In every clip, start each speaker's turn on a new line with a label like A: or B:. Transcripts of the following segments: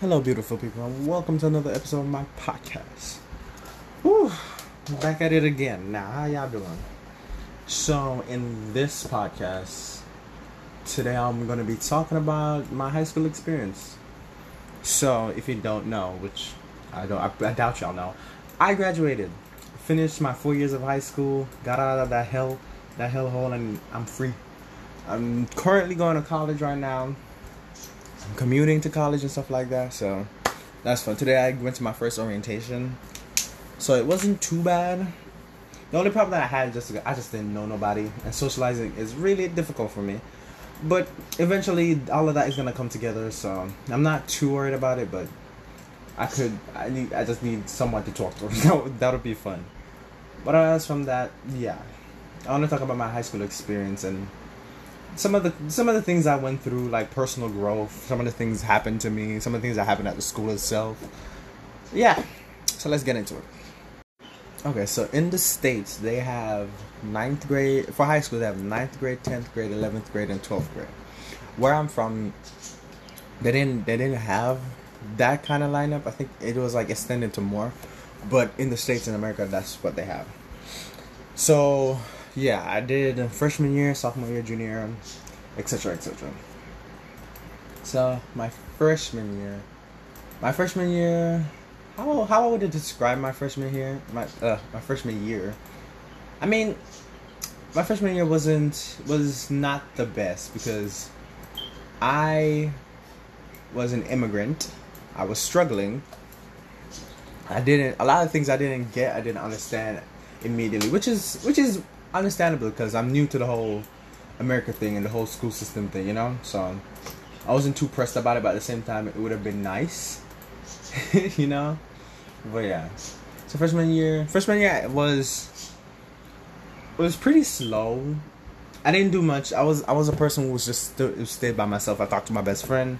A: Hello, beautiful people, and welcome to another episode of my podcast. Whew, back at it again. Now, how y'all doing? So, in this podcast, today I'm going to be talking about my high school experience. So, if you don't know, which I don't, I, I doubt y'all know, I graduated, finished my four years of high school, got out of that hell, that hellhole, and I'm free. I'm currently going to college right now commuting to college and stuff like that. So that's fun. Today I went to my first orientation, so it wasn't too bad. The only problem that I had just I just didn't know nobody, and socializing is really difficult for me. But eventually, all of that is gonna come together. So I'm not too worried about it. But I could I need I just need someone to talk to. So, that would be fun. But as from that, yeah, I want to talk about my high school experience and some of the some of the things I went through, like personal growth. Some of the things happened to me. Some of the things that happened at the school itself. Yeah. So let's get into it. Okay, so in the states they have ninth grade for high school. They have ninth grade, tenth grade, eleventh grade, and twelfth grade. Where I'm from, they didn't they didn't have that kind of lineup. I think it was like extended to more, but in the states in America, that's what they have. So yeah, I did freshman year, sophomore year, junior year, etc., etc. So my freshman year, my freshman year, how how would I describe my freshman year? My uh, my freshman year. I mean, my freshman year wasn't was not the best because I was an immigrant. I was struggling. I didn't a lot of things I didn't get. I didn't understand immediately, which is which is understandable because I'm new to the whole America thing and the whole school system thing, you know. So I wasn't too pressed about it, but at the same time, it would have been nice, you know. But yeah, so freshman year, freshman year was was pretty slow. I didn't do much. I was I was a person who was just st- stayed by myself. I talked to my best friend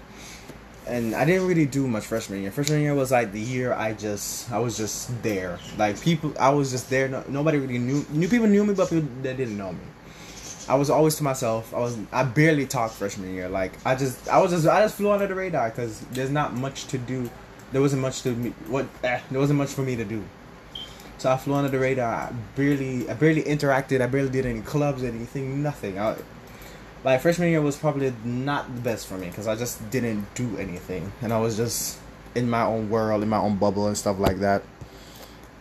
A: and I didn't really do much freshman year. Freshman year was like the year I just I was just there. Like people, I was just there. No, nobody really knew. New people knew me, but people that didn't know me. I was always to myself. I was I barely talked freshman year. Like I just I was just I just flew under the radar because there's not much to do. There wasn't much to me. What eh, there wasn't much for me to do. So I flew under the radar. I barely I barely interacted. I barely did any clubs, anything, nothing. I, like freshman year was probably not the best for me because I just didn't do anything and I was just in my own world, in my own bubble and stuff like that.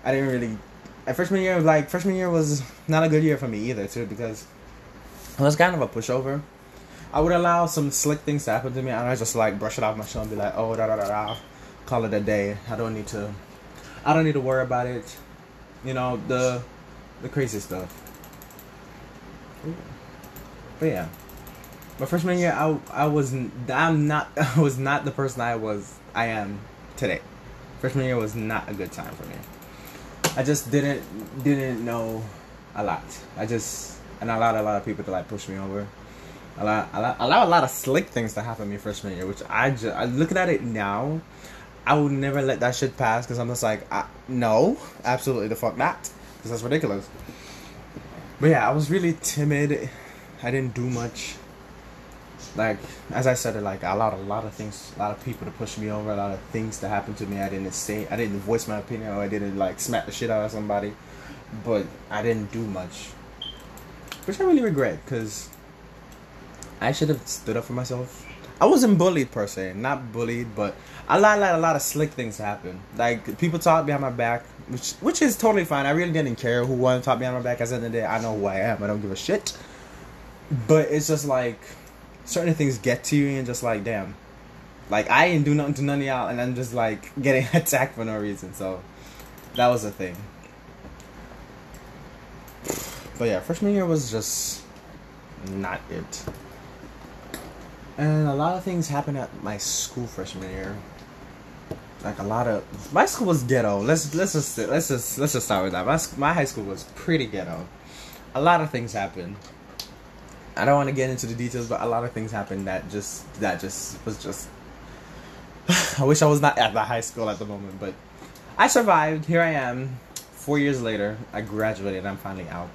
A: I didn't really. At freshman year, like freshman year was not a good year for me either too because I was kind of a pushover. I would allow some slick things to happen to me and I just like brush it off my shoulder and be like, oh da da da da, call it a day. I don't need to. I don't need to worry about it. You know the the crazy stuff. But yeah my freshman year, I I was I'm not I was not the person I was I am today. Freshman year was not a good time for me. I just didn't didn't know a lot. I just and allowed a lot of people to like push me over. Allow, allow, a lot of slick things to happen me freshman year, which I just I looking at it now. I would never let that shit pass because I'm just like, I, no, absolutely the fuck not, because that's ridiculous. But yeah, I was really timid. I didn't do much like as I said, like I allowed a lot of things, a lot of people to push me over, a lot of things to happen to me. I didn't say, I didn't voice my opinion, or I didn't like smack the shit out of somebody, but I didn't do much, which I really regret because I should have stood up for myself. I wasn't bullied per se, not bullied, but I let a lot of slick things happen. Like people talk behind my back, which which is totally fine. I really didn't care who wanted to talk behind my back. At the end of the day, I know who I am. I don't give a shit. But it's just like certain things get to you and just like damn. Like i didn't do nothing to none of y'all and i'm just like getting attacked for no reason so that was the thing. But yeah freshman year was just not it. And a lot of things happened at my school freshman year. Like a lot of my school was ghetto. Let's let's just let's just let's just start with that. My, my high school was pretty ghetto. A lot of things happened I don't want to get into the details, but a lot of things happened that just that just was just. I wish I was not at the high school at the moment, but I survived. Here I am, four years later. I graduated. I'm finally out,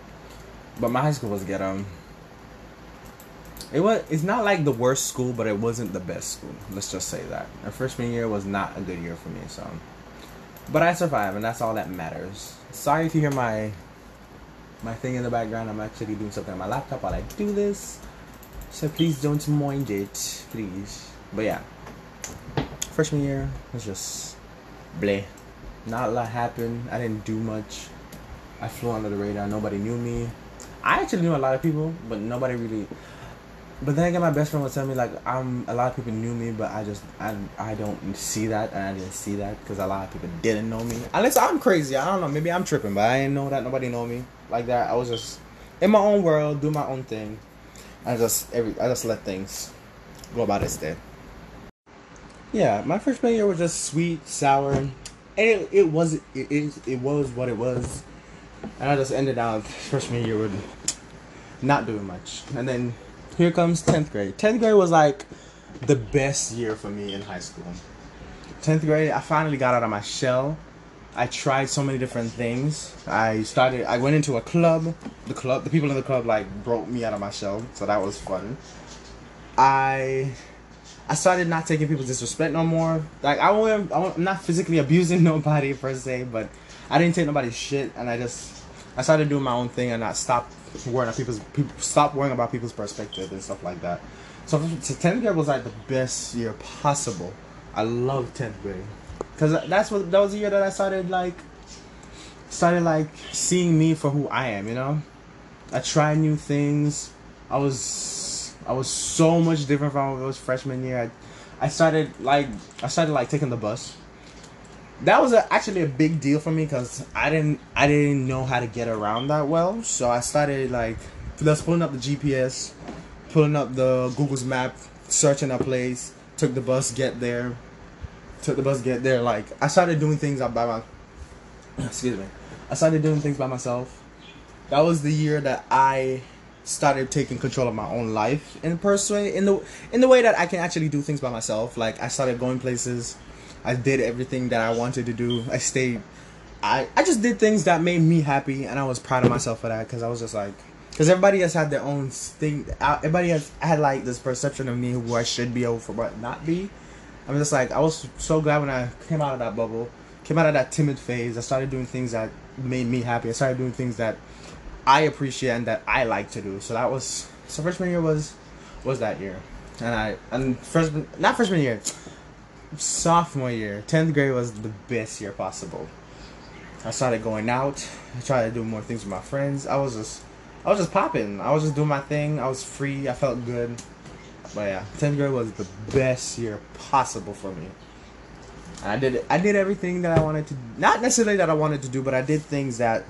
A: but my high school was ghetto. It was. It's not like the worst school, but it wasn't the best school. Let's just say that. My freshman year was not a good year for me. So, but I survived, and that's all that matters. Sorry if you hear my my thing in the background. I'm actually doing something on my laptop while I do this. So please don't mind it, please. But yeah, freshman year was just bleh. Not a lot happened. I didn't do much. I flew under the radar. Nobody knew me. I actually knew a lot of people, but nobody really. But then again, my best friend would tell me like I'm a lot of people knew me, but I just I I don't see that, and I didn't see that because a lot of people didn't know me. Unless I'm crazy, I don't know. Maybe I'm tripping, but I didn't know that nobody know me like that. I was just in my own world, do my own thing. I just every I just let things go about its day. Yeah, my freshman year was just sweet, sour, and it it was it, it, it was what it was, and I just ended out freshman year with not doing much, and then here comes tenth grade. Tenth grade was like the best year for me in high school. Tenth grade, I finally got out of my shell. I tried so many different things. I started. I went into a club. The club, the people in the club, like broke me out of my shell, so that was fun. I I started not taking people's disrespect no more. Like I won't, I'm not physically abusing nobody per se, but I didn't take nobody's shit, and I just I started doing my own thing and not stop worrying about people's people stop worrying about people's perspective and stuff like that. So, so tenth grade was like the best year possible. I love tenth grade because that's what that was the year that I started like started like seeing me for who I am. You know, I tried new things. I was I was so much different from when it was freshman year. I, I started like I started like taking the bus. That was a, actually a big deal for me because I didn't I didn't know how to get around that well. So I started like just pulling up the GPS, pulling up the Google's map, searching a place, took the bus, get there, took the bus, get there. Like I started doing things by my excuse me. I started doing things by myself. That was the year that I started taking control of my own life in a person in the in the way that I can actually do things by myself. Like I started going places. I did everything that I wanted to do. I stayed. I I just did things that made me happy, and I was proud of myself for that because I was just like, because everybody has had their own thing. Everybody has had like this perception of me who I should be over but not be. I'm just like I was so glad when I came out of that bubble, came out of that timid phase. I started doing things that made me happy. I started doing things that I appreciate and that I like to do. So that was so freshman year was was that year, and I and freshman not freshman year, sophomore year, tenth grade was the best year possible. I started going out. I tried to do more things with my friends. I was just I was just popping. I was just doing my thing. I was free. I felt good. But yeah, tenth grade was the best year possible for me. I did I did everything that I wanted to not necessarily that I wanted to do, but I did things that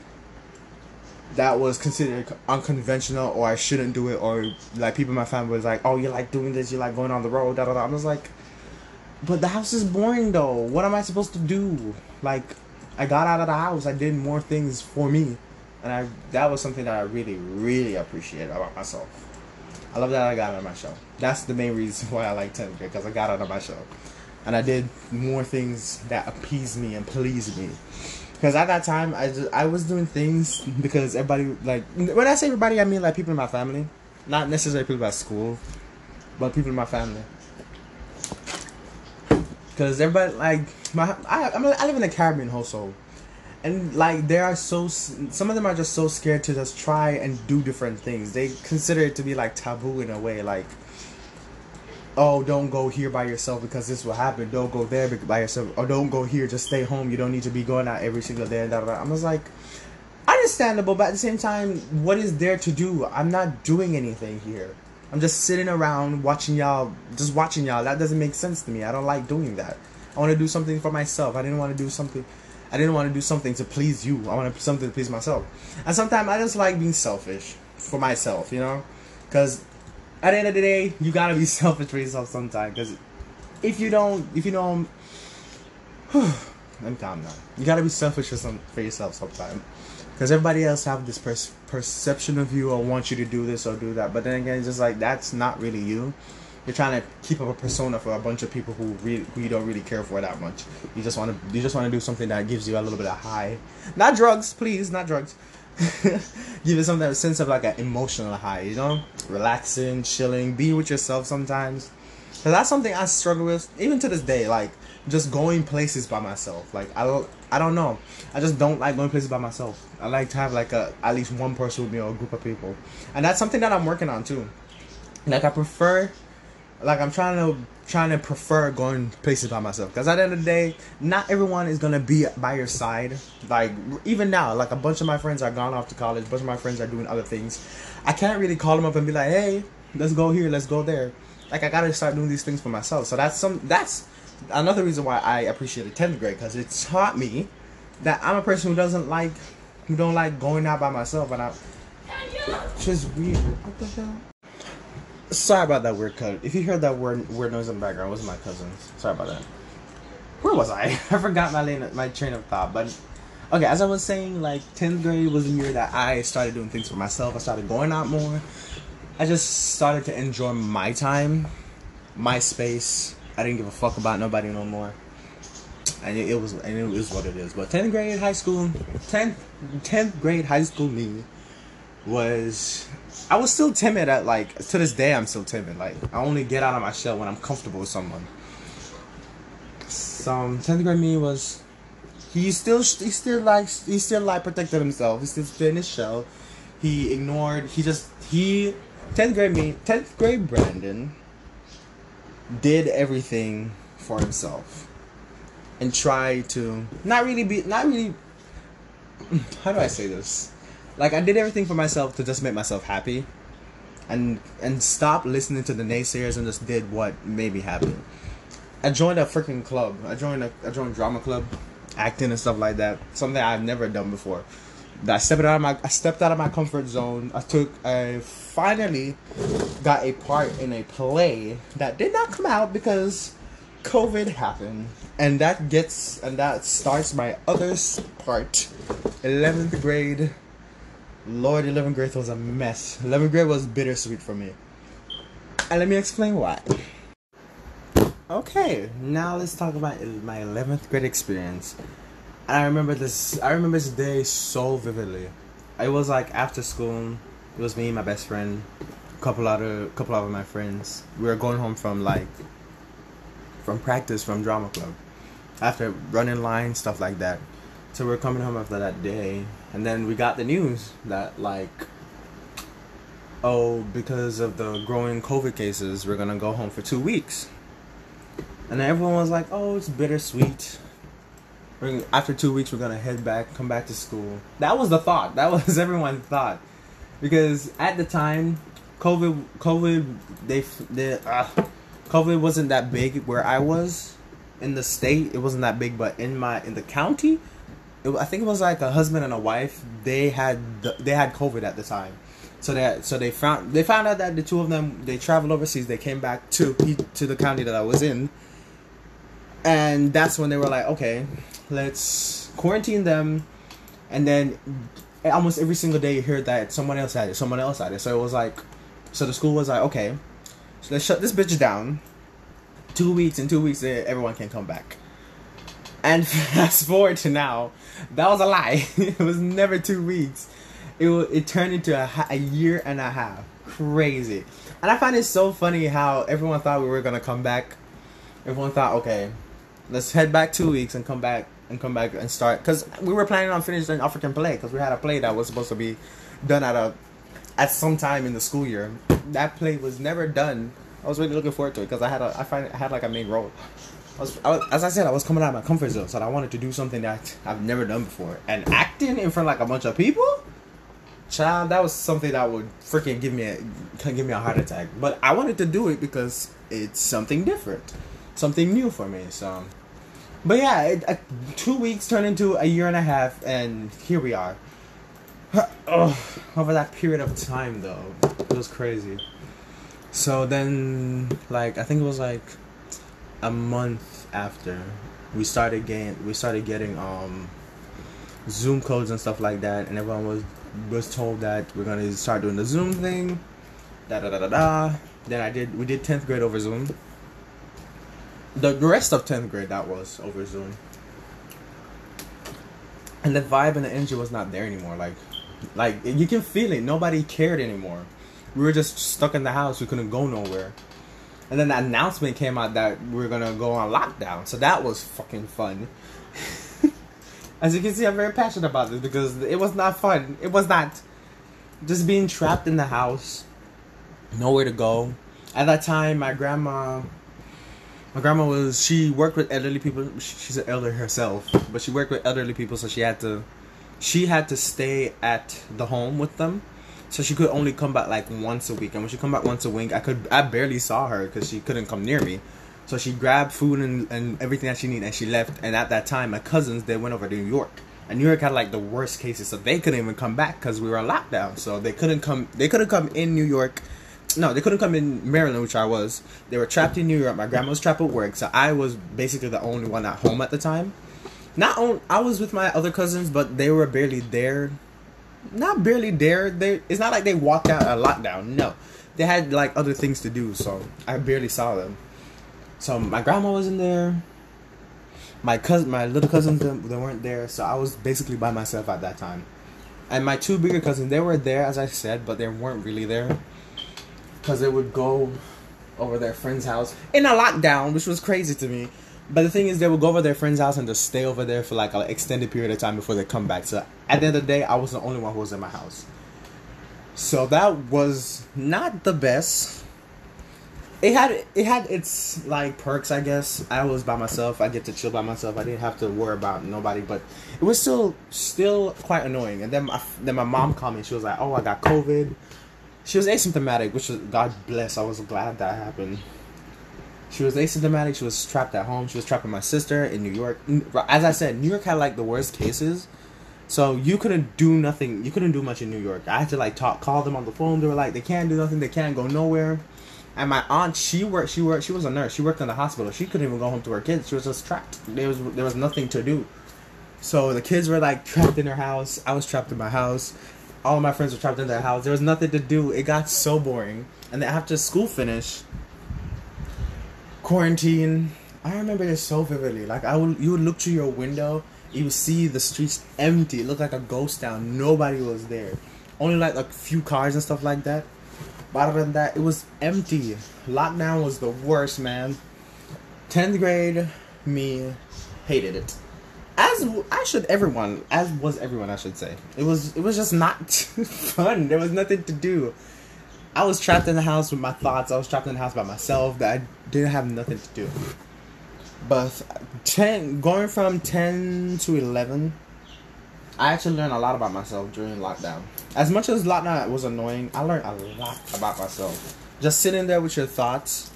A: that was considered unconventional or I shouldn't do it or like people in my family was like, Oh, you like doing this, you like going on the road, da da da. I was like But the house is boring though. What am I supposed to do? Like I got out of the house, I did more things for me. And I that was something that I really, really appreciate about myself. I love that I got out of my shell. That's the main reason why I like 10th grade because I got out of my shell and I did more things that appeased me and pleased me. Because at that time, I just, I was doing things because everybody like when I say everybody, I mean like people in my family, not necessarily people at school, but people in my family. Because everybody like my I I'm, I live in a Caribbean household, and like they are so some of them are just so scared to just try and do different things. They consider it to be like taboo in a way, like oh, don't go here by yourself because this will happen. Don't go there by yourself. Or don't go here. Just stay home. You don't need to be going out every single day. Da, da, da. I'm just like, understandable, but at the same time, what is there to do? I'm not doing anything here. I'm just sitting around watching y'all, just watching y'all. That doesn't make sense to me. I don't like doing that. I want to do something for myself. I didn't want to do something. I didn't want to do something to please you. I want to something to please myself. And sometimes I just like being selfish for myself, you know? Because at the end of the day, you gotta be selfish for yourself sometimes. Because if you don't, if you don't, I'm calm now. You gotta be selfish for some for yourself sometimes. Because everybody else have this per- perception of you or want you to do this or do that. But then again, it's just like that's not really you. You're trying to keep up a persona for a bunch of people who really who you don't really care for that much. You just want to you just want to do something that gives you a little bit of high. Not drugs, please, not drugs. give you some that sense of like an emotional high, you know, relaxing, chilling, being with yourself sometimes. Cause that's something I struggle with even to this day. Like just going places by myself. Like I don't, I don't know. I just don't like going places by myself. I like to have like a at least one person with me or a group of people, and that's something that I'm working on too. Like I prefer, like I'm trying to trying to prefer going places by myself because at the end of the day not everyone is gonna be by your side like even now like a bunch of my friends are gone off to college a bunch of my friends are doing other things i can't really call them up and be like hey let's go here let's go there like i gotta start doing these things for myself so that's some that's another reason why i appreciated 10th grade because it taught me that i'm a person who doesn't like who don't like going out by myself and i just weird what the hell Sorry about that weird cut. If you heard that weird weird noise in the background, it was my cousins. Sorry about that. Where was I? I forgot my lane, my train of thought. But okay, as I was saying, like tenth grade was the year that I started doing things for myself. I started going out more. I just started to enjoy my time, my space. I didn't give a fuck about nobody no more. And it, it was and it was what it is. But tenth grade high school, tenth tenth grade high school me was I was still timid at like to this day I'm still timid. Like I only get out of my shell when I'm comfortable with someone. Some um, tenth grade me was he still he still likes he still like protected himself. He still stayed in his shell. He ignored he just he tenth grade me tenth grade Brandon did everything for himself and tried to not really be not really how do I say this? like I did everything for myself to just make myself happy, and and stop listening to the naysayers and just did what made me happy. I joined a freaking club. I joined a I joined drama club, acting and stuff like that. Something I've never done before. I stepped out of my I stepped out of my comfort zone. I took I finally got a part in a play that did not come out because COVID happened, and that gets and that starts my other part, eleventh grade Lord, 11th grade was a mess. 11th grade was bittersweet for me. And let me explain why. Okay, now let's talk about my 11th grade experience. And I remember this I remember this day so vividly. It was like after school. It was me, my best friend, a couple other couple of my friends. We were going home from like from practice from drama club. After running lines, stuff like that. So we are coming home after that day and then we got the news that like oh because of the growing covid cases we're gonna go home for two weeks and everyone was like oh it's bittersweet after two weeks we're gonna head back come back to school. That was the thought. That was everyone's thought. Because at the time covid covid they, they uh, covid wasn't that big where i was in the state. It wasn't that big but in my in the county it, I think it was like a husband and a wife. They had they had COVID at the time, so that so they found they found out that the two of them they traveled overseas. They came back to to the county that I was in, and that's when they were like, okay, let's quarantine them, and then almost every single day you hear that someone else had it, someone else had it. So it was like, so the school was like, okay, so let's shut this bitch down. Two weeks in two weeks, everyone can come back. And fast forward to now, that was a lie. it was never two weeks. It it turned into a, a year and a half. Crazy. And I find it so funny how everyone thought we were gonna come back. Everyone thought, okay, let's head back two weeks and come back and come back and start. Because we were planning on finishing an African play because we had a play that was supposed to be done at a at some time in the school year. That play was never done. I was really looking forward to it because I had a I find I had like a main role. I was, I was, as I said, I was coming out of my comfort zone, so I wanted to do something that I've never done before. And acting in front of like a bunch of people, child, that was something that would freaking give me a give me a heart attack. But I wanted to do it because it's something different, something new for me. So, but yeah, it, uh, two weeks turned into a year and a half, and here we are. Oh, over that period of time, though, it was crazy. So then, like, I think it was like a month after we started getting we started getting um Zoom codes and stuff like that, and everyone was was told that we're gonna start doing the Zoom thing. Da da da da da. Then I did we did tenth grade over Zoom. The rest of tenth grade that was over Zoom. And the vibe and the energy was not there anymore. Like Like you can feel it. Nobody cared anymore. We were just stuck in the house. We couldn't go nowhere. And then the announcement came out that we're gonna go on lockdown. So that was fucking fun. As you can see, I'm very passionate about this because it was not fun. It was not just being trapped in the house, nowhere to go. At that time, my grandma, my grandma was she worked with elderly people. She's an elder herself, but she worked with elderly people, so she had to, she had to stay at the home with them. So she could only come back like once a week, and when she come back once a week, I could I barely saw her because she couldn't come near me. So she grabbed food and, and everything that she needed and she left. And at that time, my cousins, they went over to New York. And New York had like the worst cases, so they couldn't even come back because we were on lockdown. So they couldn't come. They couldn't come in New York. No, they couldn't come in Maryland, which I was. They were trapped in New York. My grandma was trapped at work, so I was basically the only one at home at the time. Not on, I was with my other cousins, but they were barely there. Not barely there. They it's not like they walked out a lockdown. No, they had like other things to do, so I barely saw them. So my grandma was in there. My cousin, my little cousins, they weren't there. So I was basically by myself at that time. And my two bigger cousins, they were there, as I said, but they weren't really there because they would go over their friend's house in a lockdown, which was crazy to me. But the thing is, they would go over their friend's house and just stay over there for like an extended period of time before they come back. So at the end of the day, I was the only one who was in my house. So that was not the best. It had it had its like perks i guess. I was by myself. I get to chill by myself. I didn't have to worry about nobody. But it was still still quite annoying. And then my then my mom called me. She was like oh i got covid she was asymptomatic which was god bless i was glad that happened she was asymptomatic she was trapped at home she was trapped with my sister in new york as i said new york had like the worst cases so you couldn't do nothing you couldn't do much in new york i had to like talk call them on the phone they were like they can't do nothing they can't go nowhere and my aunt, she worked. She worked. She was a nurse. She worked in the hospital. She couldn't even go home to her kids. She was just trapped. There was there was nothing to do. So the kids were like trapped in their house. I was trapped in my house. All of my friends were trapped in their house. There was nothing to do. It got so boring. And then after school finished, quarantine. I remember this so vividly. Like I would, you would look through your window, you would see the streets empty. It looked like a ghost town. Nobody was there. Only like a few cars and stuff like that. But other than that, it was empty. Lockdown was the worst, man. 10th grade, me hated it. As I should everyone, as was everyone, I should say. It was it was just not fun. There was nothing to do. I was trapped in the house with my thoughts. I was trapped in the house by myself. That I didn't have nothing to do. But ten, going from ten to eleven, I actually learned a lot about myself during lockdown. As much as lockdown was annoying, I learned a lot about myself. Just sitting there with your thoughts,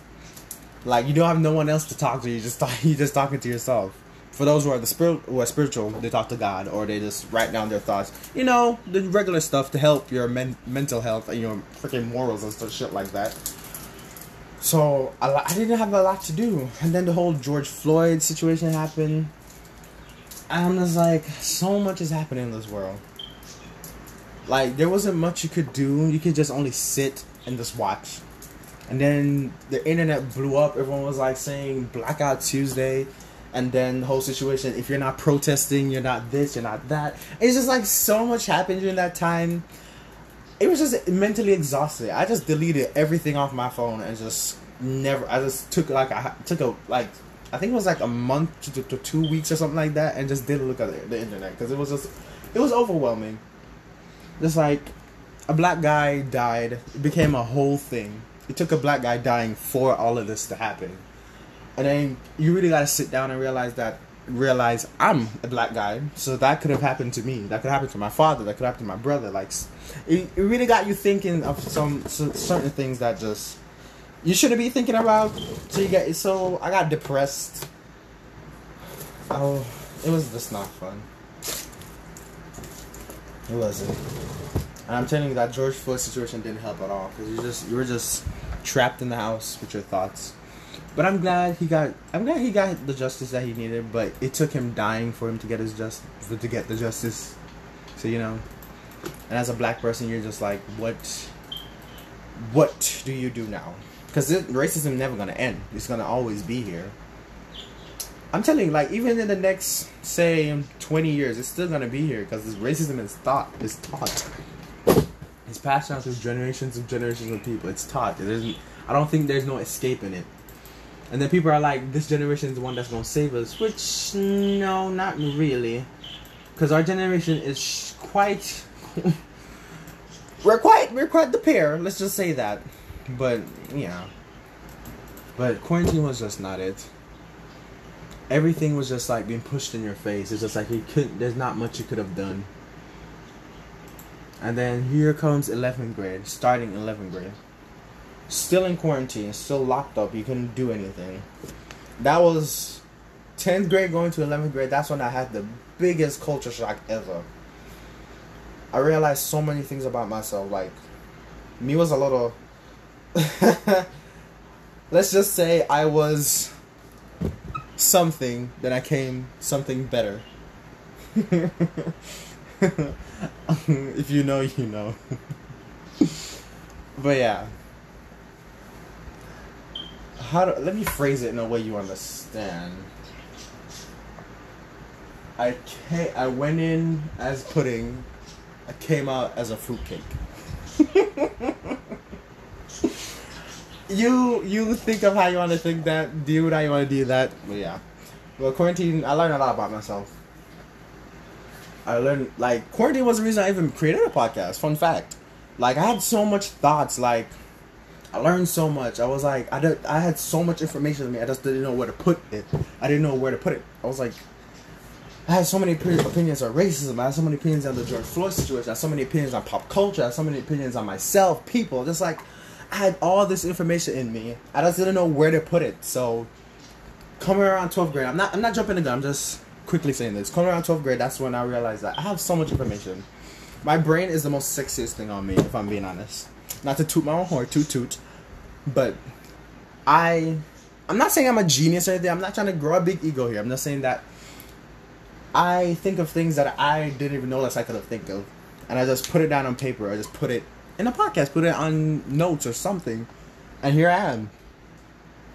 A: like you don't have no one else to talk to. You just you just talking to yourself. For those who are the spirit who are spiritual, they talk to God or they just write down their thoughts. You know the regular stuff to help your men- mental health and your freaking morals and stuff, shit like that. So I, I didn't have a lot to do, and then the whole George Floyd situation happened. I'm just like, so much is happening in this world. Like, there wasn't much you could do. You could just only sit and just watch. And then the internet blew up. Everyone was like saying Blackout Tuesday. And then the whole situation if you're not protesting, you're not this, you're not that. It's just like so much happened during that time. It was just mentally exhausted. I just deleted everything off my phone and just never. I just took like I took a like I think it was like a month to, to two weeks or something like that, and just didn't look at the, the internet because it was just it was overwhelming. Just like a black guy died, it became a whole thing. It took a black guy dying for all of this to happen, and then you really got to sit down and realize that realize I'm a black guy, so that could have happened to me. That could happen to my father. That could happen to my brother. Like, it, it really got you thinking of some, some certain things that just you shouldn't be thinking about. So you get so I got depressed. Oh, it was just not fun. It wasn't. And I'm telling you that George Floyd situation didn't help at all because you just you were just trapped in the house with your thoughts. But I'm glad he got. I'm glad he got the justice that he needed. But it took him dying for him to get his just to get the justice. So you know, and as a black person, you're just like, what? What do you do now? because racism never gonna end. It's gonna always be here. I'm telling you, like even in the next say 20 years, it's still gonna be here because this racism is thought, It's taught. It's passed down through generations and generations of people. It's taught. There's, I don't think there's no escaping it. And then people are like, this generation is the one that's gonna save us, which no, not really, because our generation is quite. we're quite we're quite the pair. Let's just say that. But yeah. But quarantine was just not it. Everything was just like being pushed in your face. It's just like you couldn't. There's not much you could have done. And then here comes 11th grade, starting 11th grade. Still in quarantine, still locked up. You couldn't do anything. That was 10th grade going to 11th grade. That's when I had the biggest culture shock ever. I realized so many things about myself. Like, me was a little. Let's just say I was something, then I came something better. if you know, you know. but yeah. How do, let me phrase it in a way you understand. I came, I went in as pudding. I came out as a fruitcake. you you think of how you want to think that, do how you want to do that. But yeah. Well, quarantine, I learned a lot about myself. I learned like quarantine was the reason I even created a podcast. Fun fact, like I had so much thoughts. Like I learned so much. I was like I did, I had so much information in me. I just didn't know where to put it. I didn't know where to put it. I was like. I had so many opinions on racism. I had so many opinions on the George Floyd situation. I had so many opinions on pop culture. I had so many opinions on myself, people. Just like I had all this information in me. I just didn't know where to put it. So coming around 12th grade, I'm not I'm not jumping the gun. I'm just quickly saying this. Coming around 12th grade, that's when I realized that I have so much information. My brain is the most sexiest thing on me, if I'm being honest. Not to toot my own horn, toot toot, but I, I'm not saying I'm a genius or anything. I'm not trying to grow a big ego here. I'm not saying that. I think of things that I didn't even know that I could have think of, and I just put it down on paper. I just put it in a podcast, put it on notes or something, and here I am.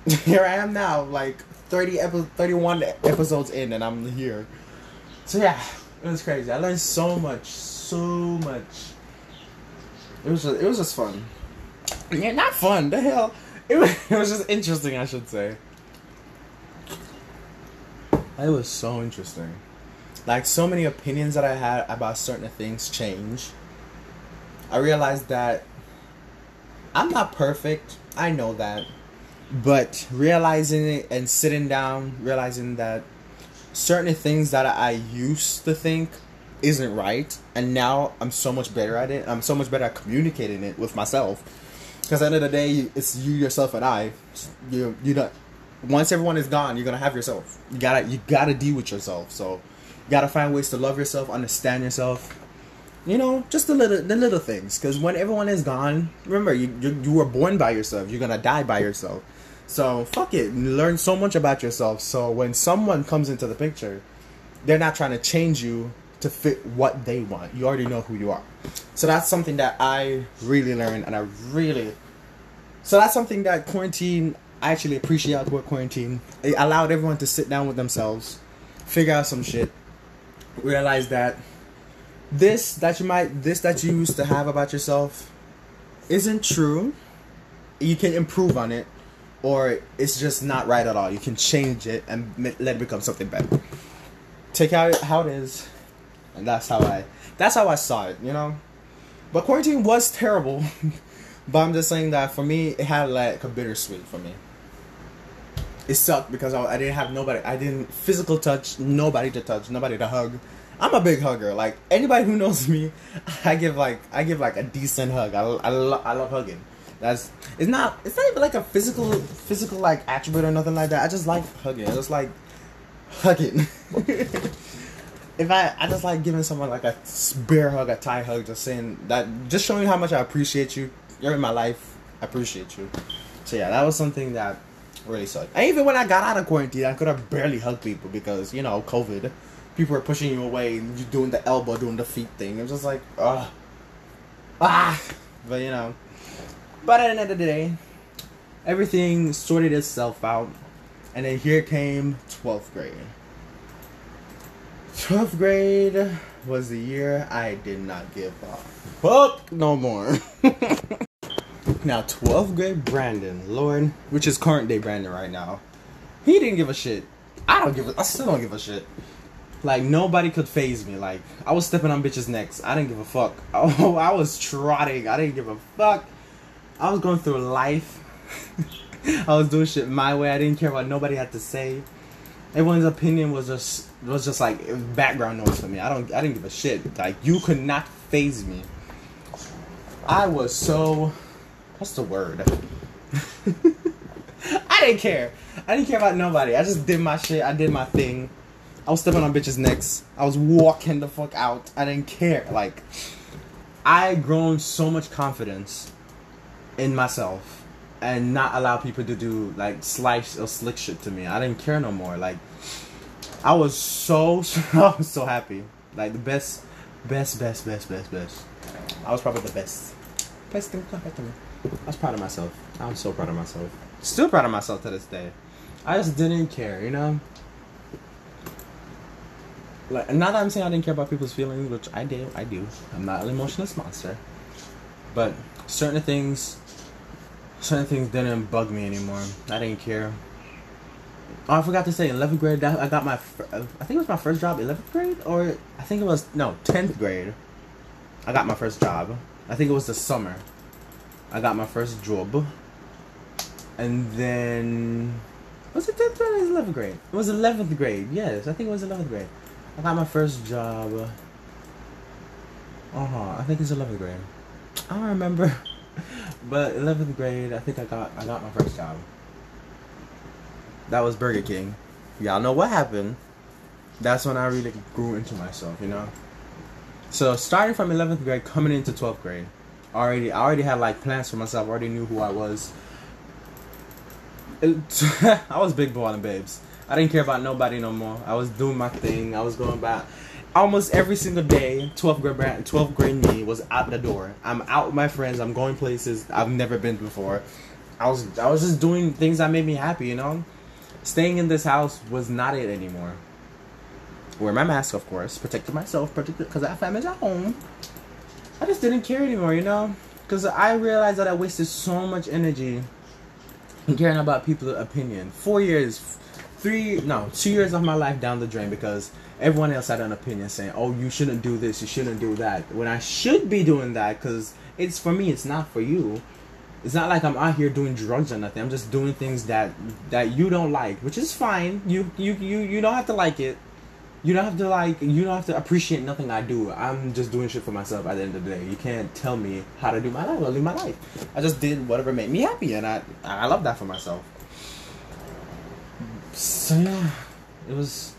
A: here I am now, like 30 epi- 31 episodes in and I'm here. So yeah, it was crazy. I learned so much, so much. It was just, it was just fun. Yeah, not fun. The hell, it was, it was just interesting. I should say. It was so interesting. Like so many opinions that I had about certain things change. I realized that I'm not perfect. I know that but realizing it and sitting down, realizing that certain things that I used to think isn't right, and now I'm so much better at it. I'm so much better at communicating it with myself. Because at the end of the day, it's you, yourself, and I. You, you don't. Once everyone is gone, you're gonna have yourself. You gotta, you gotta deal with yourself. So, you gotta find ways to love yourself, understand yourself. You know, just the little, the little things. Because when everyone is gone, remember, you, you, you were born by yourself. You're gonna die by yourself. So fuck it. Learn so much about yourself. So when someone comes into the picture, they're not trying to change you to fit what they want. You already know who you are. So that's something that I really learned and I really So that's something that quarantine I actually appreciate about quarantine. It allowed everyone to sit down with themselves, figure out some shit, realize that this that you might this that you used to have about yourself isn't true. You can improve on it or it's just not right at all. You can change it and let it become something better. Take out how it is, and that's how I that's how I saw it. You know, but quarantine was terrible. but I'm just saying that for me, it had like a bittersweet for me. It sucked because I, I didn't have nobody. I didn't physical touch, nobody to touch, nobody to hug. I'm a big hugger. Like anybody who knows me, I give like I give like a decent hug. I, I, lo- I love hugging. That's it's not it's not even like a physical physical like attribute or nothing like that. I just like hugging. I just like hugging. if I I just like giving someone like a bear hug, a tie hug, just saying that, just showing how much I appreciate you. You're in my life. I appreciate you. So yeah, that was something that really sucked. And even when I got out of quarantine, I could have barely hugged people because you know COVID. People were pushing you away, and you doing the elbow, doing the feet thing. It was just like, ah, ah. But you know, but at the end of the day, everything sorted itself out. And then here came 12th grade. 12th grade was the year I did not give a fuck no more. now, 12th grade Brandon, Lord, which is current day Brandon right now, he didn't give a shit. I don't give a, I still don't give a shit. Like, nobody could phase me. Like, I was stepping on bitches' necks. I didn't give a fuck. Oh, I was trotting. I didn't give a fuck. I was going through life. I was doing shit my way. I didn't care what nobody had to say. Everyone's opinion was just was just like background noise for me. I don't I didn't give a shit. Like you could not phase me. I was so what's the word? I didn't care. I didn't care about nobody. I just did my shit. I did my thing. I was stepping on bitches' necks. I was walking the fuck out. I didn't care. Like I grown so much confidence in myself and not allow people to do like slice or slick shit to me. I didn't care no more. Like I was so I was so happy. Like the best, best, best, best, best, best. I was probably the best. Best thing me. I was proud of myself. I was so proud of myself. Still proud of myself to this day. I just didn't care, you know. Like not that I'm saying I didn't care about people's feelings, which I do. I do. I'm not an emotionless monster. But certain things certain things didn't bug me anymore. I didn't care. Oh, I forgot to say, 11th grade, I got my, I think it was my first job, 11th grade? Or, I think it was, no, 10th grade. I got my first job. I think it was the summer. I got my first job. And then, was it 10th grade or 11th grade? It was 11th grade, yes, I think it was 11th grade. I got my first job. Uh-huh, I think it's 11th grade. I don't remember. but 11th grade, I think I got I got my first job. That was Burger King. Y'all know what happened. That's when I really grew into myself, you know. So starting from 11th grade, coming into 12th grade, already I already had like plans for myself. Already knew who I was. It, I was big and babes. I didn't care about nobody no more. I was doing my thing. I was going back almost every single day, 12th grade, 12th grade me was out the door. I'm out with my friends. I'm going places I've never been before. I was I was just doing things that made me happy, you know. Staying in this house was not it anymore. Wear my mask, of course, protecting myself, protected because I have family at home. I just didn't care anymore, you know, because I realized that I wasted so much energy caring about people's opinion. Four years, three, no, two years of my life down the drain because everyone else had an opinion saying, "Oh, you shouldn't do this, you shouldn't do that." When I should be doing that because it's for me, it's not for you. It's not like I'm out here doing drugs or nothing. I'm just doing things that that you don't like, which is fine. You you you you don't have to like it. You don't have to like. You don't have to appreciate nothing I do. I'm just doing shit for myself. At the end of the day, you can't tell me how to do my life. I live my life. I just did whatever made me happy, and I I love that for myself. So yeah, it was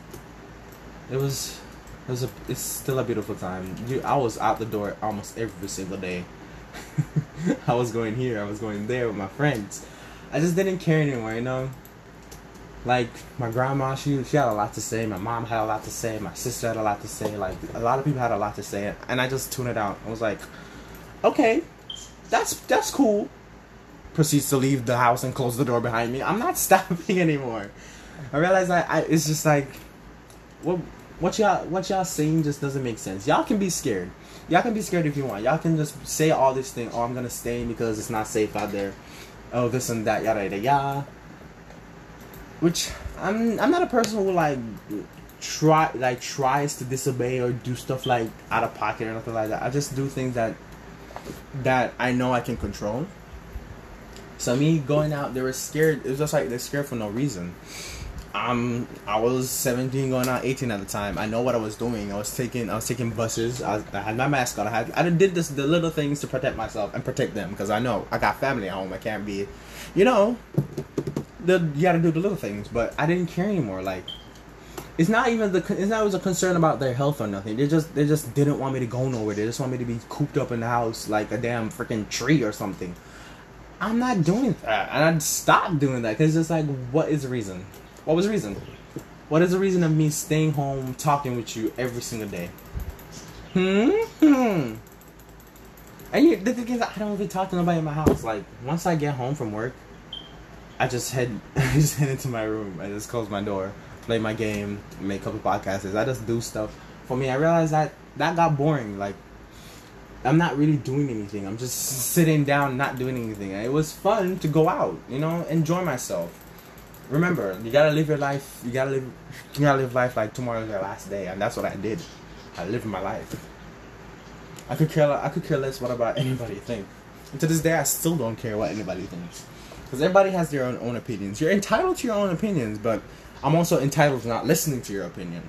A: it was it was a it's still a beautiful time. You, I was out the door almost every single day. I was going here, I was going there with my friends. I just didn't care anymore, you know. Like my grandma, she she had a lot to say. My mom had a lot to say. My sister had a lot to say. Like a lot of people had a lot to say, and I just tuned it out. I was like, okay, that's that's cool. Proceeds to leave the house and close the door behind me. I'm not stopping anymore. I realized I, I it's just like, what what y'all what y'all saying just doesn't make sense. Y'all can be scared. Y'all can be scared if you want. Y'all can just say all this thing. Oh, I'm gonna stay because it's not safe out there. Oh, this and that, yada yada yada. Which I'm I'm not a person who like try like tries to disobey or do stuff like out of pocket or nothing like that. I just do things that that I know I can control. So me going out, they were scared. It was just like they're scared for no reason. Um, I was 17 going on 18 at the time. I know what I was doing. I was taking I was taking buses. I, I had my mask on. I had I did this the little things to protect myself and protect them because I know I got family at home. I can't be, you know, the you got to do the little things. But I didn't care anymore. Like it's not even the it's not was a concern about their health or nothing. They just they just didn't want me to go nowhere. They just want me to be cooped up in the house like a damn freaking tree or something. I'm not doing that, and I stopped doing that because it's just like, what is the reason? What was the reason? What is the reason of me staying home talking with you every single day? Hmm? Hmm. And you, the thing is, I don't really talk to nobody in my house. Like, once I get home from work, I just head I just head into my room. I just close my door, play my game, make a couple podcasts. I just do stuff. For me, I realized that that got boring. Like I'm not really doing anything. I'm just sitting down, not doing anything. It was fun to go out, you know, enjoy myself. Remember, you gotta live your life. You gotta live. You gotta live life like tomorrow's your last day, and that's what I did. I lived my life. I could care. I could care less what about anybody think. And to this day, I still don't care what anybody thinks, because everybody has their own own opinions. You're entitled to your own opinions, but I'm also entitled to not listening to your opinion.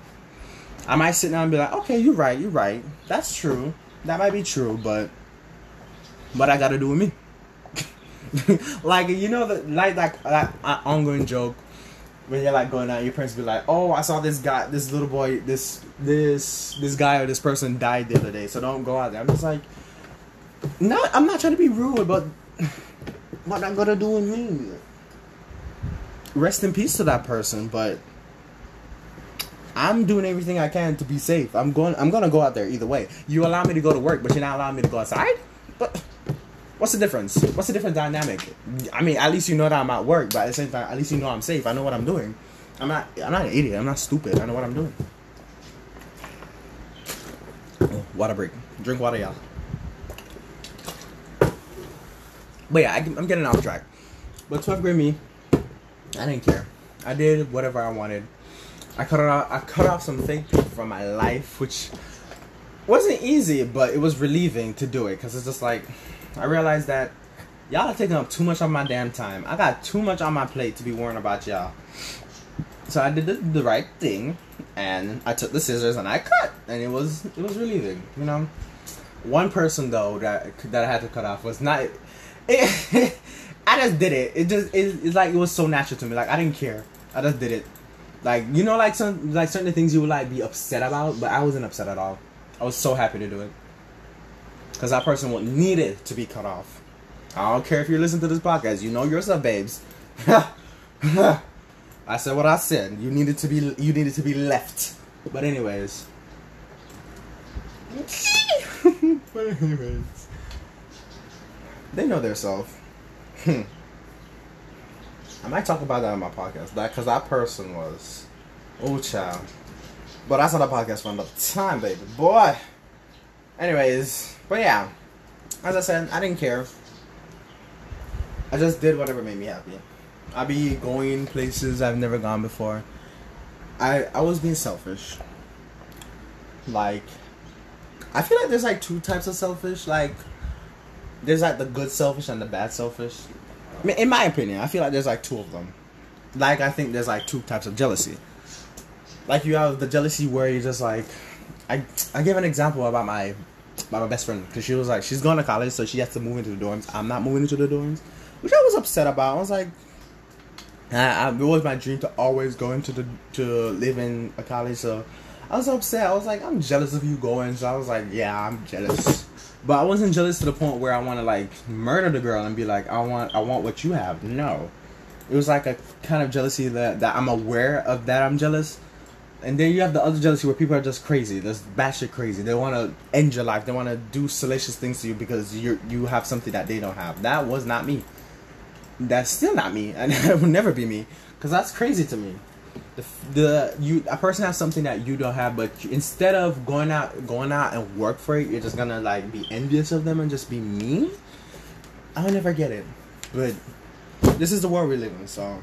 A: I might sit down and be like, okay, you're right, you're right. That's true that might be true, but but I gotta do with me. like you know the like that uh, ongoing joke when you're like going out, your parents be like, "Oh, I saw this guy, this little boy, this this this guy or this person died the other day, so don't go out there." I'm just like, not I'm not trying to be rude, but what that gonna do with me? Rest in peace to that person, but I'm doing everything I can to be safe. I'm going. I'm gonna go out there either way. You allow me to go to work, but you're not allowing me to go outside. But what's the difference? What's the different dynamic? I mean, at least you know that I'm at work, but at the same time, at least you know I'm safe. I know what I'm doing. I'm not. I'm not an idiot. I'm not stupid. I know what I'm doing. Oh, water break. Drink water, y'all. But yeah, I, I'm getting off track. But 12th grade me, I didn't care. I did whatever I wanted. I cut off I cut off some fake people from my life, which wasn't easy, but it was relieving to do it because it's just like I realized that y'all are taking up too much of my damn time. I got too much on my plate to be worrying about y'all. So I did the, the right thing, and I took the scissors and I cut, and it was it was relieving, you know. One person though that that I had to cut off was not. It, I just did it. It just it, it's like it was so natural to me. Like I didn't care. I just did it like you know, like some like certain things you would like be upset about, but I wasn't upset at all. I was so happy to do it because that person would it to be cut off. I don't care if you're listening to this podcast. You know yourself, babes. I said what I said. You needed to be you needed to be left. But anyways. but anyways. They know their self. I might talk about that on my podcast. That because that person was, oh child. But that's not a podcast for another time, baby boy. Anyways, but yeah, as I said, I didn't care. I just did whatever made me happy. I'd be going places I've never gone before. I I was being selfish. Like, I feel like there's like two types of selfish. Like, there's like the good selfish and the bad selfish. I mean, in my opinion, I feel like there's like two of them. Like I think there's like two types of jealousy. Like you have the jealousy where you're just like, I I give an example about my about my best friend because she was like she's going to college so she has to move into the dorms. I'm not moving into the dorms, which I was upset about. I was like, I, I, it was my dream to always go into the to live in a college. So I was upset. I was like, I'm jealous of you going. So I was like, yeah, I'm jealous. But I wasn't jealous to the point where I want to like murder the girl and be like, I want, I want what you have. No, it was like a kind of jealousy that that I'm aware of that I'm jealous. And then you have the other jealousy where people are just crazy. They're batshit crazy. They want to end your life. They want to do salacious things to you because you you have something that they don't have. That was not me. That's still not me, and it will never be me because that's crazy to me the, the you a person has something that you don't have, but you, instead of going out going out and work for it, you're just gonna like be envious of them and just be mean. I'll never get it, but this is the world we live in. So,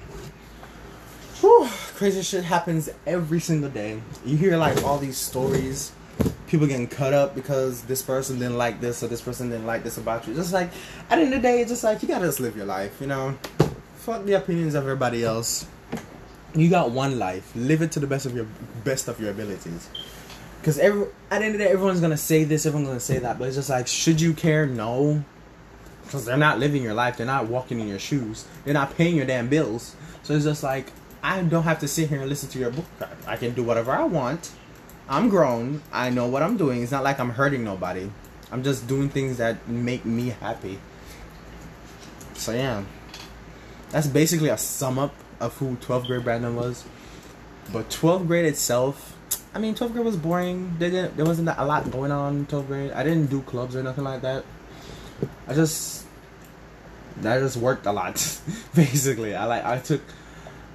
A: whew, crazy shit happens every single day. You hear like all these stories, people getting cut up because this person didn't like this or this person didn't like this about you. Just like at the end of the day, it's just like you gotta just live your life, you know. Fuck the opinions of everybody else you got one life. Live it to the best of your best of your abilities. Because every at the end of the day, everyone's gonna say this, everyone's gonna say that, but it's just like, should you care? No, because they're not living your life. They're not walking in your shoes. They're not paying your damn bills. So it's just like, I don't have to sit here and listen to your book. I can do whatever I want. I'm grown. I know what I'm doing. It's not like I'm hurting nobody. I'm just doing things that make me happy. So yeah, that's basically a sum up of who 12th grade Brandon was. But 12th grade itself, I mean, 12th grade was boring. They didn't, there wasn't a lot going on in 12th grade. I didn't do clubs or nothing like that. I just that just worked a lot. Basically, I like I took.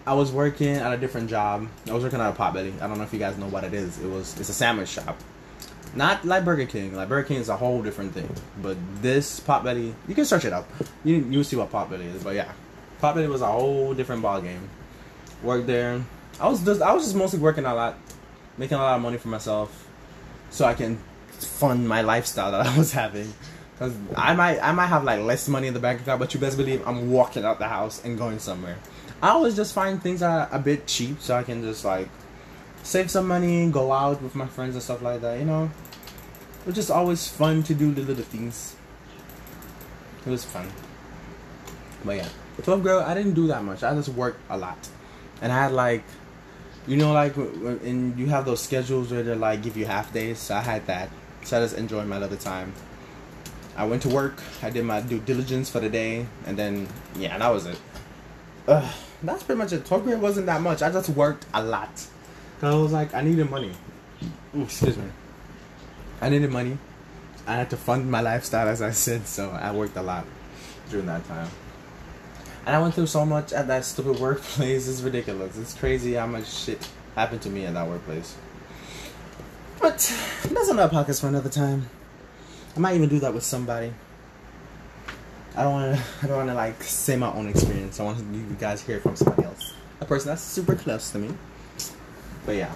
A: I was working at a different job. I was working at a Potbelly. I don't know if you guys know what it is. It was it's a sandwich shop. Not like Burger King. Like Burger King is a whole different thing. But this Potbelly, you can search it up. You you see what Potbelly is. But yeah, Potbelly was a whole different ball game. Worked there. I was just I was just mostly working a lot, making a lot of money for myself, so I can fund my lifestyle that I was having. Cause I might I might have like less money in the bank account, but you best believe I'm walking out the house and going somewhere. I always just find things are a bit cheap so I can just like save some money, and go out with my friends and stuff like that. You know, it's just always fun to do the little things. It was fun, but yeah, 12th grade I didn't do that much. I just worked a lot, and I had like you know, like, and you have those schedules where they like give you half days. So I had that. So I just enjoyed my little time. I went to work. I did my due diligence for the day, and then yeah, that was it. Uh, that's pretty much it. 12th grade wasn't that much. I just worked a lot. Cause I was like, I needed money. Ooh, excuse me. I needed money. I had to fund my lifestyle, as I said. So I worked a lot during that time. And I went through so much at that stupid workplace. It's ridiculous. It's crazy how much shit happened to me at that workplace. But that's another podcast for another time. I might even do that with somebody. I don't want to. I don't want to like say my own experience. I want you guys hear from somebody else, a person that's super close to me. But yeah,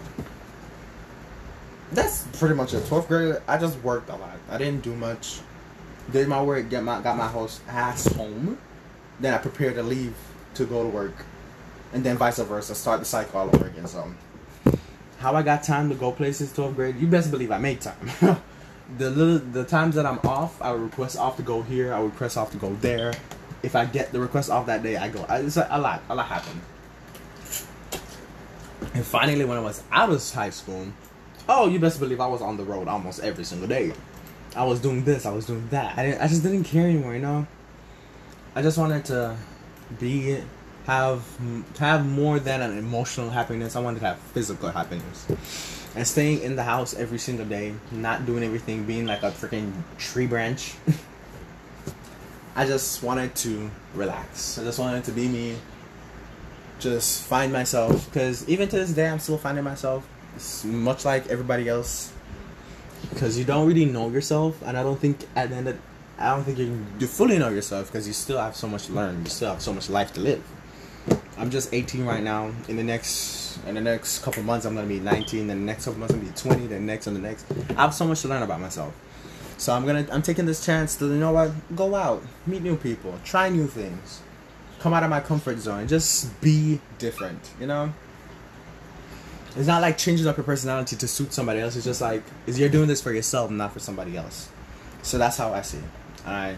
A: that's pretty much it. Twelfth grade, I just worked a lot. I didn't do much. Did my work, get my got my host ass home then I prepared to leave to go to work, and then vice versa, start the cycle all over again. So, how I got time to go places 12th grade, you best believe I made time. the little the times that I'm off, I would request off to go here. I would request off to go there. If I get the request off that day, I go. It's a, a lot. A lot happened. And finally, when I was out of high school, oh, you best believe I was on the road almost every single day. I was doing this. I was doing that. I didn't. I just didn't care anymore. You know. I just wanted to be have have more than an emotional happiness. I wanted to have physical happiness. And staying in the house every single day, not doing everything, being like a freaking tree branch. I just wanted to relax. I just wanted to be me. Just find myself. Because even to this day, I'm still finding myself. It's much like everybody else. Because you don't really know yourself. And I don't think at the end of I don't think you you fully know yourself because you still have so much to learn. You still have so much life to live. I'm just 18 right now. In the next in the next couple months, I'm gonna be 19. Then the next couple months, I'm gonna be 20. Then next and the next. I have so much to learn about myself. So I'm gonna I'm taking this chance to you know what go out, meet new people, try new things, come out of my comfort zone, just be different. You know. It's not like changing up your personality to suit somebody else. It's just like is you're doing this for yourself, not for somebody else. So that's how I see it. I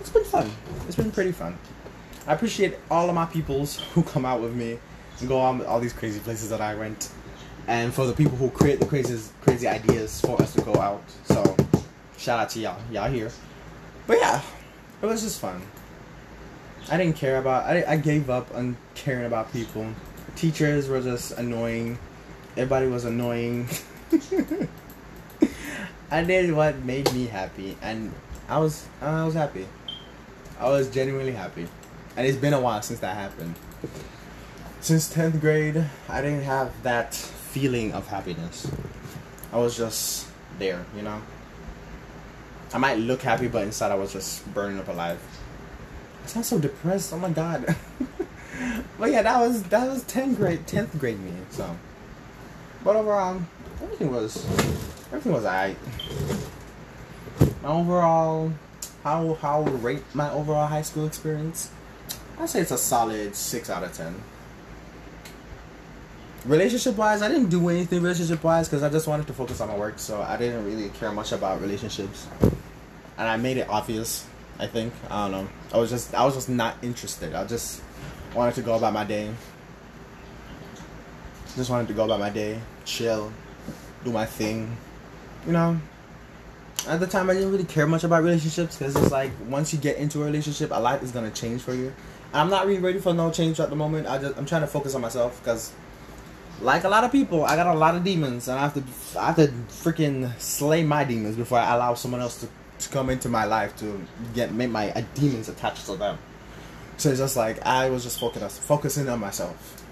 A: it's been fun. It's been pretty fun. I appreciate all of my peoples who come out with me and go on all these crazy places that I went, and for the people who create the crazy crazy ideas for us to go out. So shout out to y'all. Y'all here. But yeah, it was just fun. I didn't care about. I I gave up on caring about people. Teachers were just annoying. Everybody was annoying. I did what made me happy, and I was I was happy. I was genuinely happy, and it's been a while since that happened. Since tenth grade, I didn't have that feeling of happiness. I was just there, you know. I might look happy, but inside I was just burning up alive. I sound so depressed. Oh my god. but yeah, that was that was tenth grade, tenth grade me. So, but overall, everything was everything was alright. My overall, how how rate my overall high school experience? I'd say it's a solid six out of ten. Relationship wise, I didn't do anything relationship wise because I just wanted to focus on my work, so I didn't really care much about relationships, and I made it obvious. I think I don't know. I was just I was just not interested. I just wanted to go about my day. Just wanted to go about my day, chill, do my thing, you know, at the time I didn't really care much about relationships because it's like once you get into a relationship, a lot is gonna change for you. I'm not really ready for no change at the moment. I just I'm trying to focus on myself because, like a lot of people, I got a lot of demons and I have to I have to freaking slay my demons before I allow someone else to, to come into my life to get make my uh, demons attached to them. So it's just like I was just focus, focusing on myself.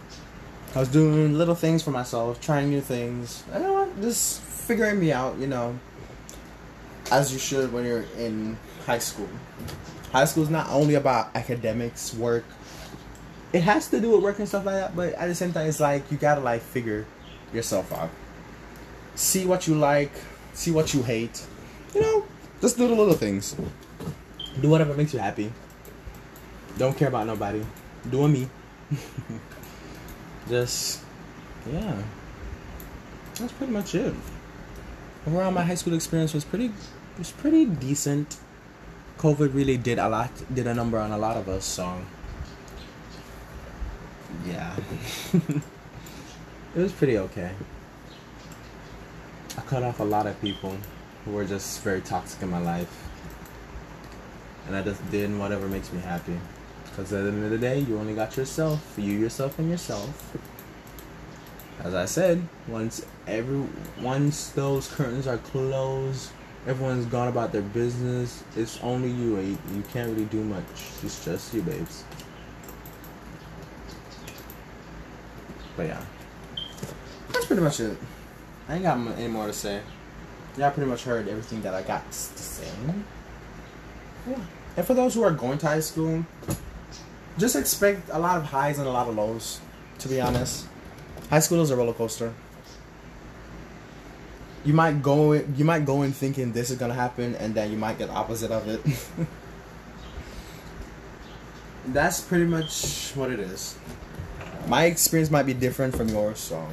A: I was doing little things for myself, trying new things. I know what, just figuring me out, you know, as you should when you're in high school. High school is not only about academics, work. It has to do with work and stuff like that, but at the same time, it's like you gotta like figure yourself out. See what you like, see what you hate. You know, just do the little things. Do whatever makes you happy. Don't care about nobody. Doing me. just, yeah. That's pretty much it. Overall, my high school experience was pretty, was pretty decent. COVID really did a lot, did a number on a lot of us. So, yeah, it was pretty okay. I cut off a lot of people who were just very toxic in my life, and I just did whatever makes me happy. Because at the end of the day, you only got yourself, you yourself, and yourself. As I said, once every once those curtains are closed everyone's gone about their business. It's only you. You can't really do much. It's just you, babes. But yeah, that's pretty much it. I ain't got any more to say. Yeah, I pretty much heard everything that I got to say. Yeah. And for those who are going to high school, just expect a lot of highs and a lot of lows. To be honest, high school is a roller coaster you might go in, you might go in thinking this is gonna happen and then you might get opposite of it. That's pretty much what it is. My experience might be different from yours so.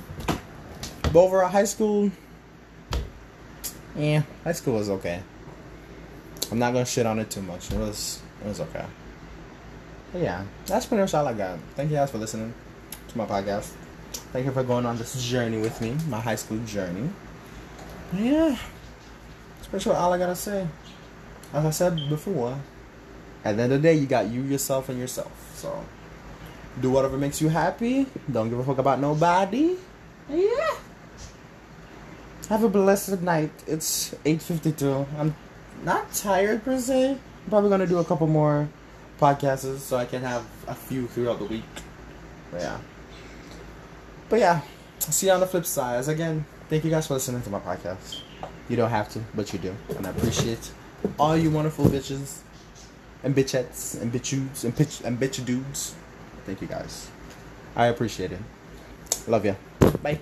A: But overall high school yeah high school was okay. I'm not gonna shit on it too much. It was it was okay. But yeah that's pretty much all i got. Thank you guys for listening to my podcast. Thank you for going on this journey with me my high school journey yeah. That's pretty much all I gotta say. As I said before, at the end of the day, you got you, yourself, and yourself. So, do whatever makes you happy. Don't give a fuck about nobody. Yeah. Have a blessed night. It's 8.52. I'm not tired per se. I'm probably gonna do a couple more podcasts so I can have a few throughout the week. But yeah. But yeah. See you on the flip side. As again, Thank you guys for listening to my podcast. You don't have to, but you do. And I appreciate all you wonderful bitches and bitchettes and bitchudes and bitch and bitch dudes. Thank you guys. I appreciate it. Love ya. Bye.